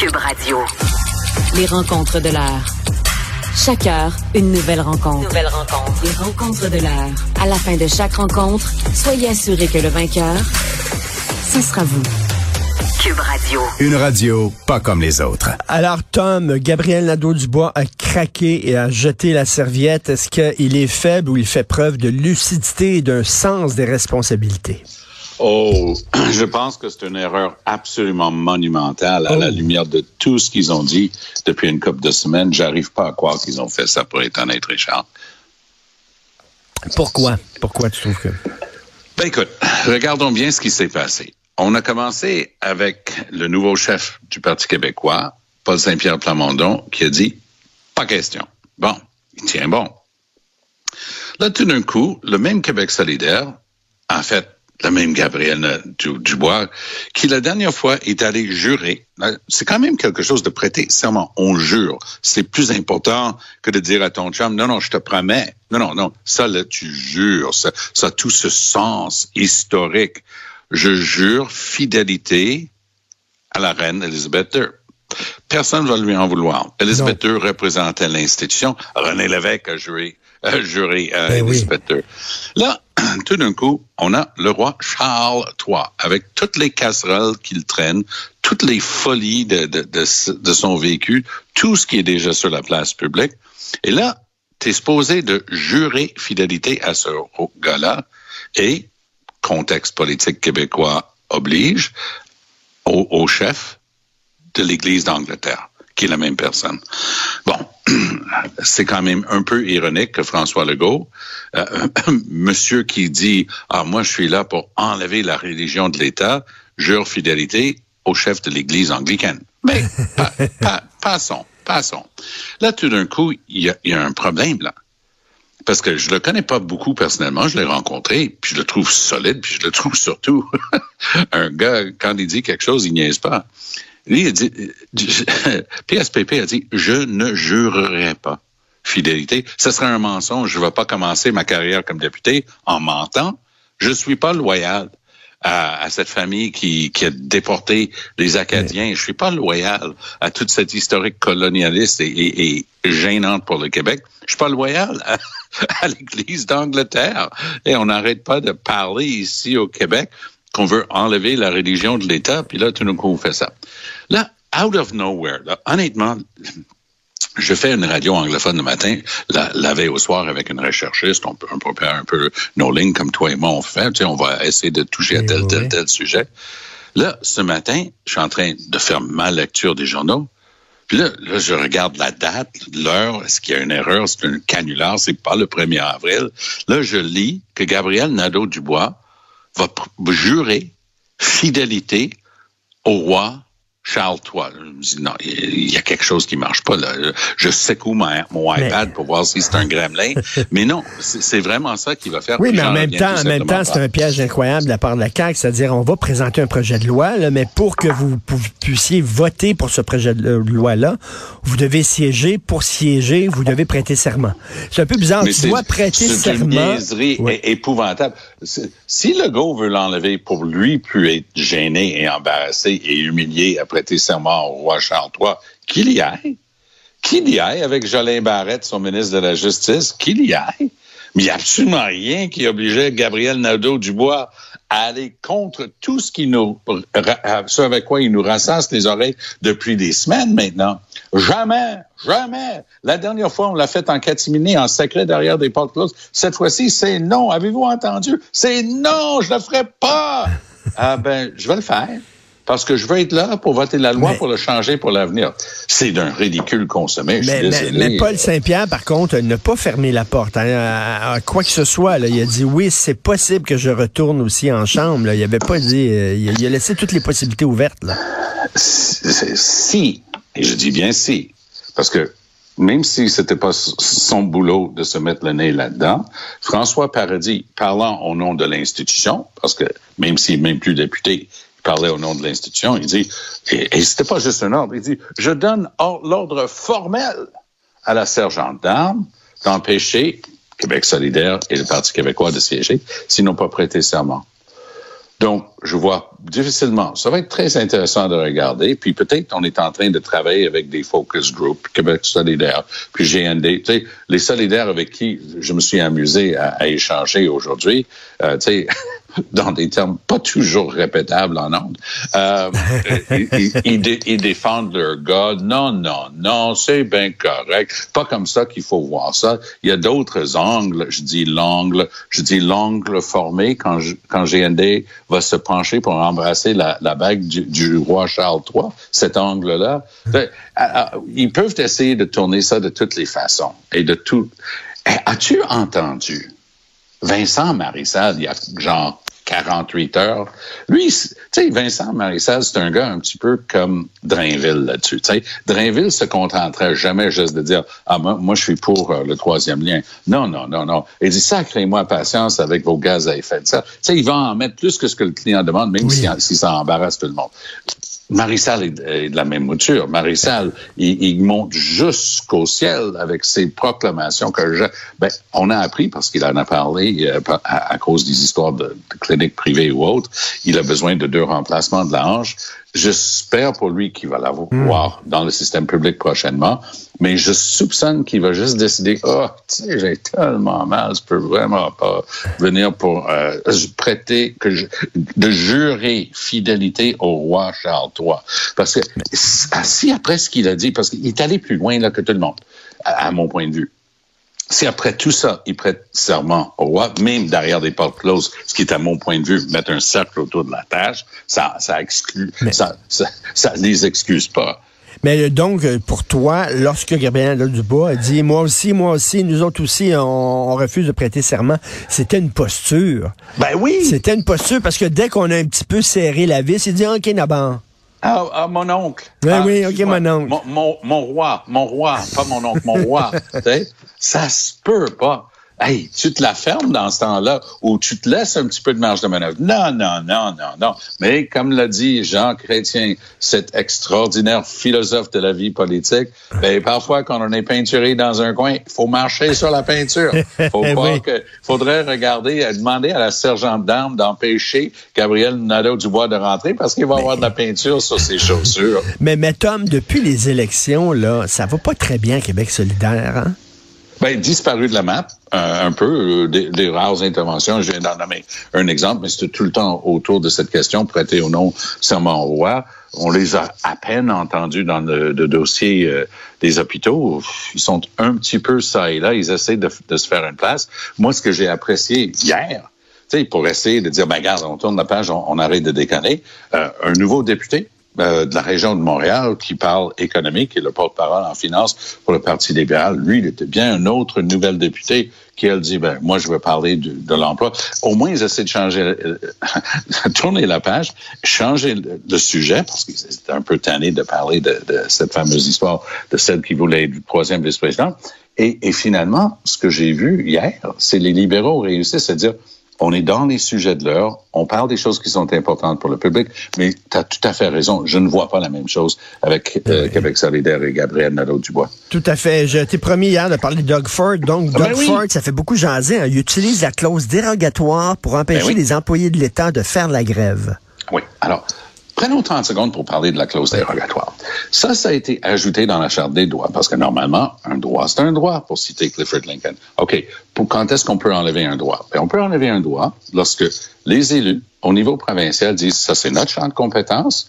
Cube Radio. Les rencontres de l'heure. Chaque heure, une nouvelle rencontre. Nouvelle rencontre. Les rencontres de l'heure. À la fin de chaque rencontre, soyez assurés que le vainqueur, ce sera vous. Cube Radio. Une radio pas comme les autres. Alors, Tom, Gabriel Nadeau-Dubois a craqué et a jeté la serviette. Est-ce qu'il est faible ou il fait preuve de lucidité et d'un sens des responsabilités? Oh, je pense que c'est une erreur absolument monumentale à la Oh. lumière de tout ce qu'ils ont dit depuis une couple de semaines. J'arrive pas à croire qu'ils ont fait ça pour être honnête, Richard. Pourquoi? Pourquoi tu trouves que... Ben écoute, regardons bien ce qui s'est passé. On a commencé avec le nouveau chef du Parti québécois, Paul Saint-Pierre Plamondon, qui a dit pas question. Bon, il tient bon. Là, tout d'un coup, le même Québec solidaire, en fait, le même Gabriel Du- Dubois, qui la dernière fois est allé jurer. Là, C'est quand même quelque chose de prêter serment. On jure. C'est plus important que de dire à ton chum, non, non, je te promets. Non, non, non. Ça, là, tu jures. Ça, ça a tout ce sens historique. Je jure fidélité à la reine Elisabeth II. Personne ne va lui en vouloir. Elisabeth II représentait l'institution. René Lévesque a juré, a juré à Ben II. Là, tout d'un coup, on a le roi Charles III, avec toutes les casseroles qu'il traîne, toutes les folies de, son véhicule, tout ce qui est déjà sur la place publique. Et là, tu es supposé de jurer fidélité à ce gars-là et, contexte politique québécois oblige, au chef de l'Église d'Angleterre, qui est la même personne. Bon, c'est quand même un peu ironique que François Legault, euh, monsieur qui dit ah moi je suis là pour enlever la religion de l'État, jure fidélité au chef de l'Église anglicane. Mais pa- passons, passons. Là tout d'un coup il y a, il y a un problème là. Parce que je le connais pas beaucoup personnellement, je l'ai rencontré, puis je le trouve solide, puis je le trouve surtout un gars, quand il dit quelque chose, il niaise pas. Lui, a dit, euh, PSPP a dit, je ne jurerai pas fidélité. Ce serait un mensonge. Je ne vais pas commencer ma carrière comme député en mentant. Je suis pas loyal à, à cette famille qui, qui a déporté les Acadiens. Je suis pas loyal à toute cette historique colonialiste et, et- et gênante pour le Québec. Je suis pas loyal à, à l'Église d'Angleterre. Et on n'arrête pas de parler ici au Québec qu'on veut enlever la religion de l'État, puis là, tout d'un coup, on fait ça. Là, out of nowhere, là, honnêtement, je fais une radio anglophone le matin, la, la veille au soir avec une recherchiste, on peut, on peut faire un peu nos lignes comme toi et moi on fait, tu sais, on va essayer de toucher à Oui, tel, tel, tel sujet. Là, ce matin, je suis en train de faire ma lecture des journaux, puis là, là, je regarde la date, l'heure, est-ce qu'il y a une erreur, c'est un canular, c'est pas le 1er avril. Là, je lis que Gabriel Nadeau-Dubois va jurer fidélité au roi Charles III. Je me dis, non, il y a quelque chose qui marche pas. Là. Je secoue ma- mon Mais- iPad pour voir si c'est un gremlin. mais non, c'est c'est vraiment ça qu'il va faire. Oui, puis mais en même temps, en même temps, c'est un piège incroyable de la part de la CAQ, c'est-à-dire on va présenter un projet de loi, là, mais pour que vous, puissiez voter pour ce projet de loi-là, vous devez siéger. Pour siéger, vous devez prêter serment. C'est un peu bizarre. Mais tu c'est- dois prêter C'est une serment. niaiserie Oui. é- épouvantable. C'est- Si le gars veut l'enlever pour lui plus être gêné et embarrassé et humilié à prêter serment au roi Charles III, qu'il y aille. Qu'il y aille avec Jolin Barrette, son ministre de la Justice, qu'il y aille. Mais il n'y a absolument rien qui obligeait Gabriel Nadeau-Dubois à aller contre tout ce qui nous, ce avec quoi il nous rassasse les oreilles depuis des semaines maintenant. Jamais, jamais. La dernière fois, on l'a fait en catimini, en secret derrière des portes closes. Cette fois-ci, c'est non. Avez-vous entendu? C'est non, je le ferai pas. ah ben, je vais le faire. Parce que je veux être là pour voter la loi Mais- pour le changer pour l'avenir. C'est d'un ridicule consommé. Je suis Mais, mais- mais Paul Saint-Pierre, par contre, n'a pas fermé la porte hein, à, à quoi que ce soit. là. Il a dit oui, c'est possible que je retourne aussi en chambre. là. Il avait pas dit. euh, il, a, il a laissé toutes les possibilités ouvertes. Là. si, et je dis bien si, parce que même si c'était pas son boulot de se mettre le nez là-dedans, François Paradis, parlant au nom de l'institution, parce que même s'il n'est même plus député, parlait au nom de l'institution, il dit, et, et c'était pas juste un ordre, il dit, je donne or- l'ordre formel à la sergente d'armes d'empêcher Québec solidaire et le Parti québécois de siéger s'ils n'ont pas prêté serment. Donc, je vois difficilement. Ça va être très intéressant de regarder. Puis peut-être on est en train de travailler avec des focus groups, Québec solidaire, puis GND. Tu sais, les solidaires avec qui je me suis amusé à, échanger aujourd'hui, euh, tu sais, dans des termes pas toujours répétables en ondes, euh, ils, défendent leur gars. Non, non, non, c'est bien correct. Pas comme ça qu'il faut voir ça. Il y a d'autres angles. Je dis l'angle, je dis l'angle formé quand, quand GND va se pour embrasser la, la bague du, roi Charles III, cet angle-là. Ben, ils peuvent essayer de tourner ça de toutes les façons et de tout. Eh, as-tu entendu Vincent Marissal, il y a genre 48 heures. Lui, tu sais, Vincent Marissal, c'est un gars un petit peu comme Drainville là-dessus. Tu sais, Drainville se contenterait jamais juste de dire ah moi, moi je suis pour euh, le troisième lien. Non non non non. Il dit sacrez-moi patience avec vos gaz à effet de serre. Tu sais, il va en mettre plus que ce que le client demande, même si, si ça embarrasse tout le monde. Marissal est, de la même mouture. Marissal, il, monte jusqu'au ciel avec ses proclamations que je, ben, on a appris parce qu'il en a parlé euh, à, cause des histoires de, cliniques privées ou autres. Il a besoin de deux remplacements de la. J'espère pour lui qu'il va l'avoir hmm. dans le système public prochainement, mais je soupçonne qu'il va juste décider, oh, tu sais, j'ai tellement mal, je peux vraiment pas venir pour euh, prêter, que je, de jurer fidélité au roi Charles III. Parce que si après ce qu'il a dit, parce qu'il est allé plus loin là que tout le monde, à mon point de vue si après tout ça, ils prêtent serment au roi, même derrière des portes closes, ce qui est à mon point de vue, mettre un cercle autour de la tâche, ça, ça exclut, ça, ça, les excuse pas. Mais euh, donc, euh, pour toi, lorsque Gabriel Dubois a dit, moi aussi, moi aussi, nous autres aussi, on, refuse de prêter serment, c'était une posture. Ben oui. C'était une posture parce que dès qu'on a un petit peu serré la vis, il dit, OK, Naban. Ah, ah, mon oncle. Oui, ah, oui, OK, mon oncle. Mon, mon, roi, mon roi, pas mon oncle, mon roi. ça se peut pas. Hey, tu te la fermes dans ce temps-là ou tu te laisses un petit peu de marge de manœuvre? Non, non, non, non, non. Mais comme l'a dit Jean Chrétien, cet extraordinaire philosophe de la vie politique, ben, parfois quand on est peinturé dans un coin, il faut marcher sur la peinture. Faut croire que faudrait regarder, demander à la sergente d'armes d'empêcher Gabriel Nadeau-Dubois de rentrer parce qu'il va avoir de la peinture sur ses chaussures. Mais, mais Tom, depuis les élections, là, ça va pas très bien Québec solidaire, hein? Ben, disparu de la map, euh, un peu, euh, des, rares interventions. Je viens d'en donner un exemple, mais c'était tout le temps autour de cette question, prêter au nom serment au roi. On les a à peine entendus dans le, dossier euh, des hôpitaux. Ils sont un petit peu ça et là. Ils essaient de, se faire une place. Moi, ce que j'ai apprécié hier, pour essayer de dire, ben, regarde, on tourne la page, on, arrête de déconner. un nouveau député, euh, de la région de Montréal qui parle économique et le porte-parole en finance pour le Parti libéral. Lui, il était bien un autre nouvelle député qui, elle, dit, ben, moi, je veux parler de, de l'emploi. Au moins, ils essaient de changer, euh, tourner la page, changer le, sujet, parce que c'était un peu tanné de parler de, de, cette fameuse histoire de celle qui voulait être troisième vice-président. Et, et finalement, ce que j'ai vu hier, c'est les libéraux réussissent à dire, on est dans les sujets de l'heure, on parle des choses qui sont importantes pour le public, mais tu as tout à fait raison, je ne vois pas la même chose avec euh, Québec solidaire et Gabriel Nadeau-Dubois. Tout à fait. Je t'ai promis hier de parler de Doug Ford. Donc, ah, Doug ben Ford, ça fait beaucoup jaser. Hein. Il utilise la clause dérogatoire pour empêcher ben les employés de l'État de faire la grève. Oui. Alors, Prenons 30 secondes pour parler de la clause dérogatoire. Ça, ça a été ajouté dans la Charte des droits, parce que normalement, un droit, c'est un droit, pour citer Clifford Lincoln. OK, pour quand est-ce qu'on peut enlever un droit? Bien, on peut enlever un droit lorsque les élus, au niveau provincial, disent, ça, c'est notre champ de compétence.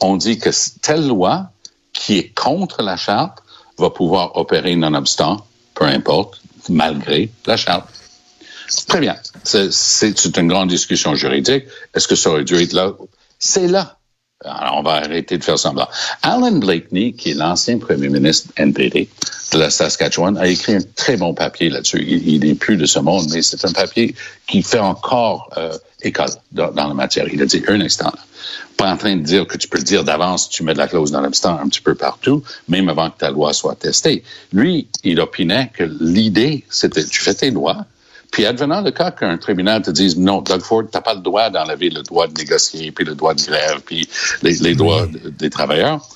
On dit que telle loi qui est contre la Charte va pouvoir opérer nonobstant, peu importe, malgré la Charte. Très bien. C'est une grande discussion juridique. Est-ce que ça aurait dû être là? C'est là on va arrêter de faire semblant. Alan Blakeney, qui est l'ancien premier ministre NPD de la Saskatchewan, a écrit un très bon papier là-dessus. Il n'est plus de ce monde, mais c'est un papier qui fait encore euh, école dans, la matière. Il a dit un instant. Pas en train de dire que tu peux le dire d'avance, tu mets de la clause dans l'abstant un petit peu partout, même avant que ta loi soit testée. Lui, il opinait que l'idée, c'était tu fais tes lois, puis advenant le cas qu'un tribunal te dise non, Doug Ford, t'as pas le droit d'enlever le droit de négocier, puis le droit de grève, puis les, droits des travailleurs,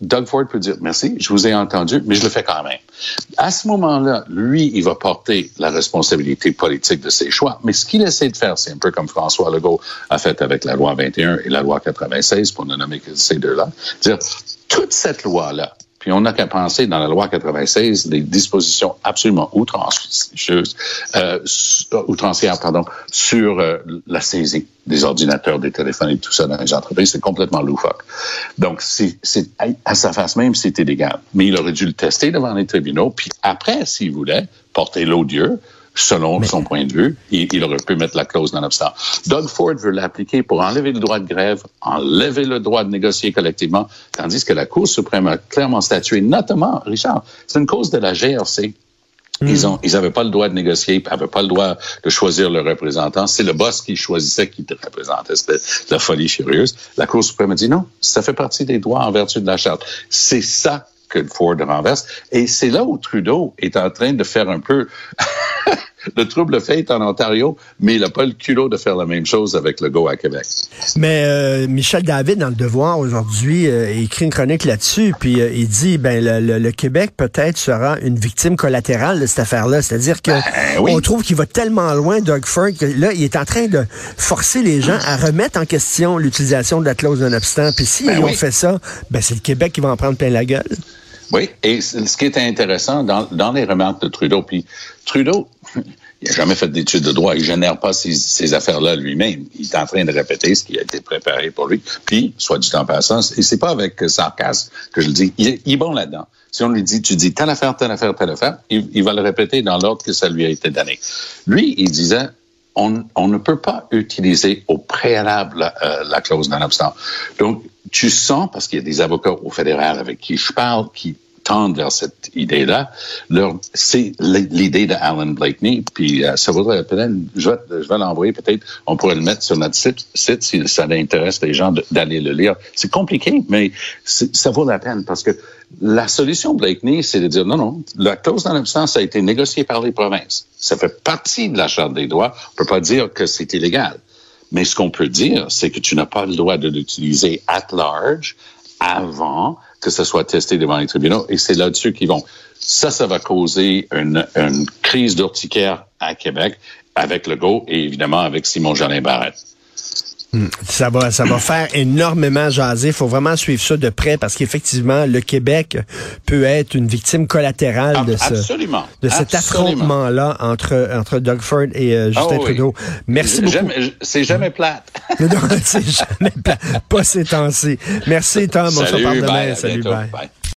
Doug Ford peut dire merci, je vous ai entendu, mais je le fais quand même. À ce moment-là, lui, il va porter la responsabilité politique de ses choix. Mais ce qu'il essaie de faire, c'est un peu comme François Legault a fait avec la loi 21 et la loi 96, pour ne nommer que ces deux-là. Dire, toute cette loi-là, puis on n'a qu'à penser dans la loi 96 des dispositions absolument euh, outrancières, pardon, sur euh, la saisie des ordinateurs, des téléphones et tout ça dans les entreprises. C'est complètement loufoque. Donc, c'est à sa face même, c'est illégal. Mais il aurait dû le tester devant les tribunaux. Puis après, s'il voulait porter l'odieux, selon son point de vue. Il, il, aurait pu mettre la clause dans l'obstant. Doug Ford veut l'appliquer pour enlever le droit de grève, enlever le droit de négocier collectivement, tandis que la Cour suprême a clairement statué, notamment, Richard, c'est une cause de la GRC. Ils ont, ils n'avaient pas le droit de négocier, ils n'avaient pas le droit de choisir le représentant. C'est le boss qui choisissait qui te représentait. C'était la folie furieuse. La Cour suprême a dit non, ça fait partie des droits en vertu de la charte. C'est ça que Ford renverse. Et c'est là où Trudeau est en train de faire un peu le trouble fait en Ontario, mais il n'a pas le culot de faire la même chose avec le Go à Québec. Mais euh, Michel David, dans le Devoir aujourd'hui, euh, écrit une chronique là-dessus, puis euh, il dit ben le, le, Québec peut-être sera une victime collatérale de cette affaire-là. C'est-à-dire que ben, oui. on trouve qu'il va tellement loin, Doug Ford, que là, il est en train de forcer les gens à remettre en question l'utilisation de la clause d'un obstant. Puis s'ils ben, ont fait ça, ben c'est le Québec qui va en prendre plein la gueule. Oui, et ce qui est intéressant dans, dans les remarques de Trudeau, puis Trudeau, il n'a jamais fait d'études de droit, il génère pas ces, affaires-là lui-même. Il est en train de répéter ce qui a été préparé pour lui. Puis, soit du temps passant, et c'est pas avec sarcasme que je le dis, il est, bon là-dedans. Si on lui dit, tu dis telle affaire, telle affaire, telle affaire, il, va le répéter dans l'ordre que ça lui a été donné. Lui, il disait, on, ne peut pas utiliser au préalable euh, la clause non obstant. Donc, tu sens, parce qu'il y a des avocats au fédéral avec qui je parle, qui tendent vers cette idée-là. C'est l'idée de Alan Blakeney, puis euh, ça vaudrait peut-être, je vais, je vais l'envoyer peut-être, on pourrait le mettre sur notre site, site si ça intéresse les gens d'aller le lire. C'est compliqué, mais ça vaut la peine parce que la solution Blakeney, c'est de dire non, non, la clause dans l'absence a été négociée par les provinces. Ça fait partie de la Charte des droits. On peut pas dire que c'est illégal. Mais ce qu'on peut dire, c'est que tu n'as pas le droit de l'utiliser at large avant que ce soit testé devant les tribunaux. Et c'est là-dessus qu'ils vont. Ça, ça va causer une, crise d'urticaire à Québec avec le GO et évidemment avec Simon Jolin Barrette. Ça va, ça va faire énormément jaser. Il faut vraiment suivre ça de près parce qu'effectivement, le Québec peut être une victime collatérale de, ce, de cet affrontement-là entre, entre Doug Ford et euh, Justin oh, Trudeau. Merci beaucoup. C'est jamais plate. non, c'est jamais plate. Pas ces temps-ci. Merci, Tom. On se parle demain. Salut, bye. bye.